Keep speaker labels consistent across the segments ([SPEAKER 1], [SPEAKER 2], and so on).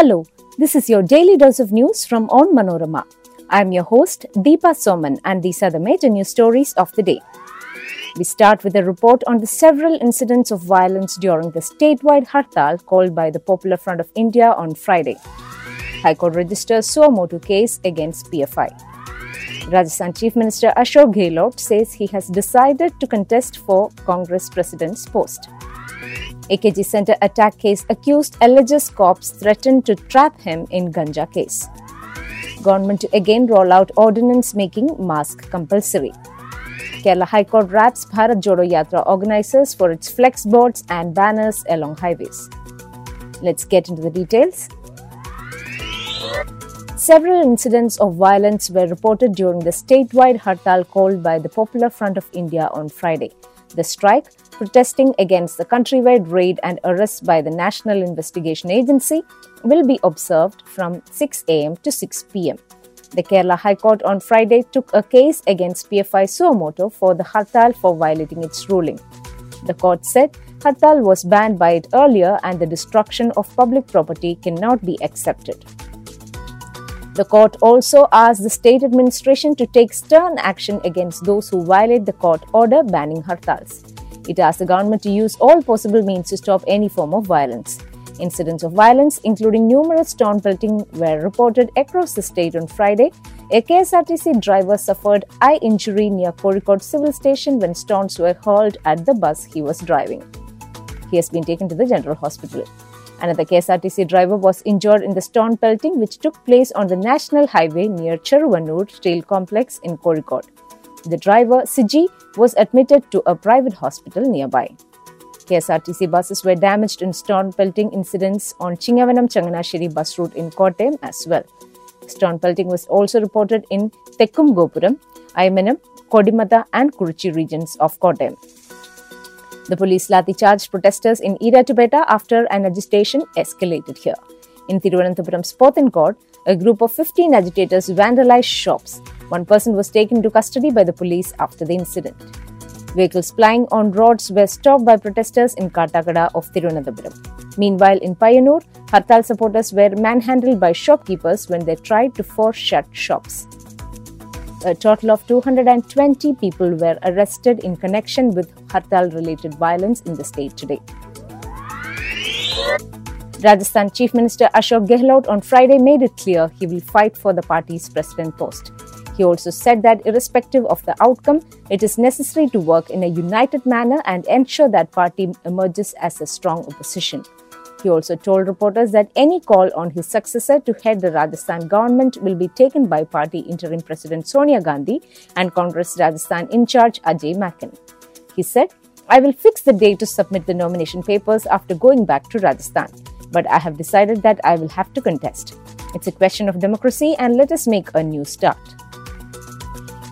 [SPEAKER 1] Hello, this is your daily dose of news from Onmanorama. I am your host, Deepa Soman, and these are the major news stories of the day. We start with a report on the several incidents of violence during the statewide hartal called by the Popular Front of India on Friday. High Court registers suo motu case against PFI. Rajasthan Chief Minister Ashok Gehlot says he has decided to contest for Congress president's post. AKG Center attack case accused alleges cops threatened to trap him in Ganja case. Government to again roll out ordinance making mask compulsory. Kerala High Court raps Bharat Jodo Yatra organizers for its flex boards and banners along highways. Let's get into the details. Several incidents of violence were reported during the statewide hartal called by the Popular Front of India on Friday. The strike, protesting against the countrywide raid and arrest by the National Investigation Agency, will be observed from 6 am to 6 pm. The Kerala High Court on Friday took a case against PFI suo motu for the hartal for violating its ruling. The court said hartal was banned by it earlier and the destruction of public property cannot be accepted. The court also asked the state administration to take stern action against those who violate the court order banning hartals. It asked the government to use all possible means to stop any form of violence. Incidents of violence, including numerous stone pelting, were reported across the state on Friday. A KSRTC driver suffered eye injury near Kozhikode civil station when stones were hurled at the bus he was driving. He has been taken to the general hospital. Another KSRTC driver was injured in the stone pelting which took place on the national highway near Cheruvanur Steel Complex in Kozhikode. The driver, Siji, was admitted to a private hospital nearby. KSRTC buses were damaged in stone pelting incidents on Chingavanam Changanasheri bus route in Kottayam as well. Stone pelting was also reported in Tekkum Gopuram, Aymanam, Kodimata, and Kuruchi regions of Kottayam. The police lathi charged protesters in Iratupeta after an agitation escalated here. In Thiruvananthapuram's Pothencode, a group of 15 agitators vandalized shops. One person was taken into custody by the police after the incident. Vehicles plying on roads were stopped by protesters in Kattakada of Thiruvananthapuram. Meanwhile, in Payanur, Hartal supporters were manhandled by shopkeepers when they tried to force shut shops. A total of 220 people were arrested in connection with Hartal related violence in the state today. Rajasthan Chief Minister Ashok Gehlot on Friday made it clear he will fight for the party's president post. He also said that irrespective of the outcome, it is necessary to work in a united manner and ensure that party emerges as a strong opposition. He also told reporters that any call on his successor to head the Rajasthan government will be taken by party interim president Sonia Gandhi and Congress Rajasthan in charge Ajay Maken. He said, I will fix the day to submit the nomination papers after going back to Rajasthan, but I have decided that I will have to contest. It's a question of democracy and let us make a new start.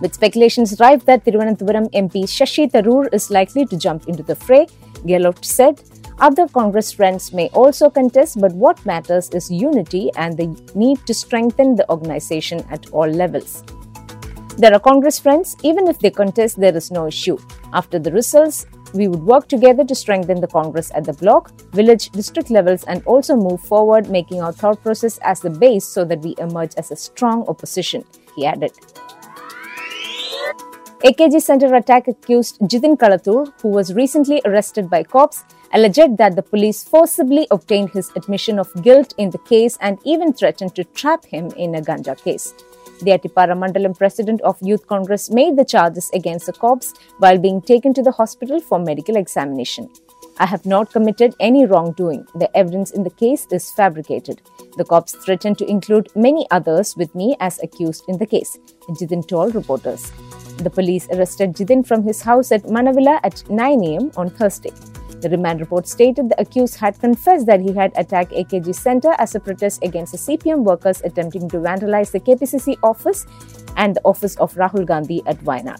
[SPEAKER 1] With speculations rife that Thiruvananthapuram MP Shashi Tharoor is likely to jump into the fray, Gehlot said, other Congress friends may also contest, but what matters is unity and the need to strengthen the organization at all levels. There are Congress friends, even if they contest, there is no issue. After the results, we would work together to strengthen the Congress at the block, village, district levels, and also move forward, making our thought process as the base so that we emerge as a strong opposition, he added. AKG Center attack accused Jitin Kalatur, who was recently arrested by cops, alleged that the police forcibly obtained his admission of guilt in the case and even threatened to trap him in a ganja case. The Atipara Mandalam president of Youth Congress made the charges against the cops while being taken to the hospital for medical examination. I have not committed any wrongdoing. The evidence in the case is fabricated. The cops threatened to include many others with me as accused in the case, Jitin told reporters. The police arrested Jitin from his house at Manavila at 9 am on Thursday. The remand report stated the accused had confessed that he had attacked AKG Center as a protest against the CPM workers attempting to vandalize the KPCC office and the office of Rahul Gandhi at Wayanad.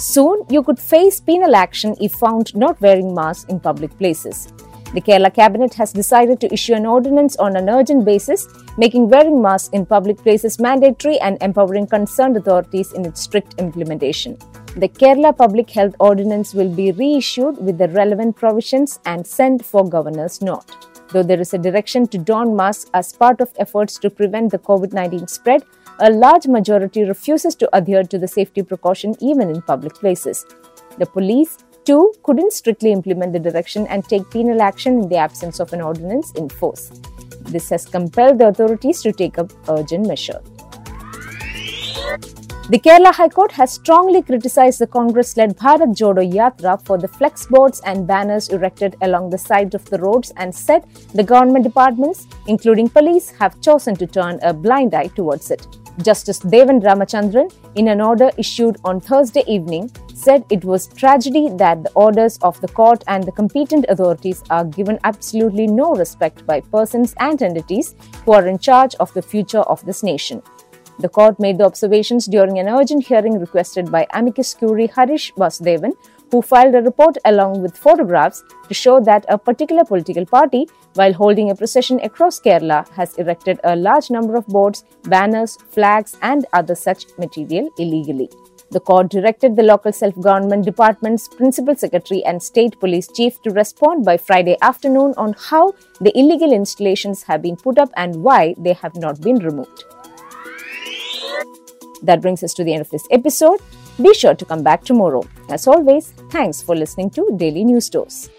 [SPEAKER 1] Soon, you could face penal action if found not wearing masks in public places. The Kerala Cabinet has decided to issue an ordinance on an urgent basis, making wearing masks in public places mandatory and empowering concerned authorities in its strict implementation. The Kerala Public Health Ordinance will be reissued with the relevant provisions and sent for Governor's note. Though there is a direction to don masks as part of efforts to prevent the COVID 19 spread, a large majority refuses to adhere to the safety precaution even in public places. The police, too, couldn't strictly implement the direction and take penal action in the absence of an ordinance in force. This has compelled the authorities to take up urgent measure. The Kerala High Court has strongly criticized the Congress led Bharat Jodo Yatra for the flex boards and banners erected along the side of the roads and said the government departments, including police, have chosen to turn a blind eye towards it. Justice Devan Ramachandran, in an order issued on Thursday evening, said it was tragedy that the orders of the court and the competent authorities are given absolutely no respect by persons and entities who are in charge of the future of this nation. The court made the observations during an urgent hearing requested by amicus curiae Harish Vasudevan, who filed a report along with photographs to show that a particular political party, while holding a procession across Kerala, has erected a large number of boards, banners, flags, and other such material illegally. The court directed the local self government department's principal secretary and state police chief to respond by Friday afternoon on how the illegal installations have been put up and why they have not been removed. That brings us to the end of this episode. Be sure to come back tomorrow. As always, thanks for listening to Daily News Dose.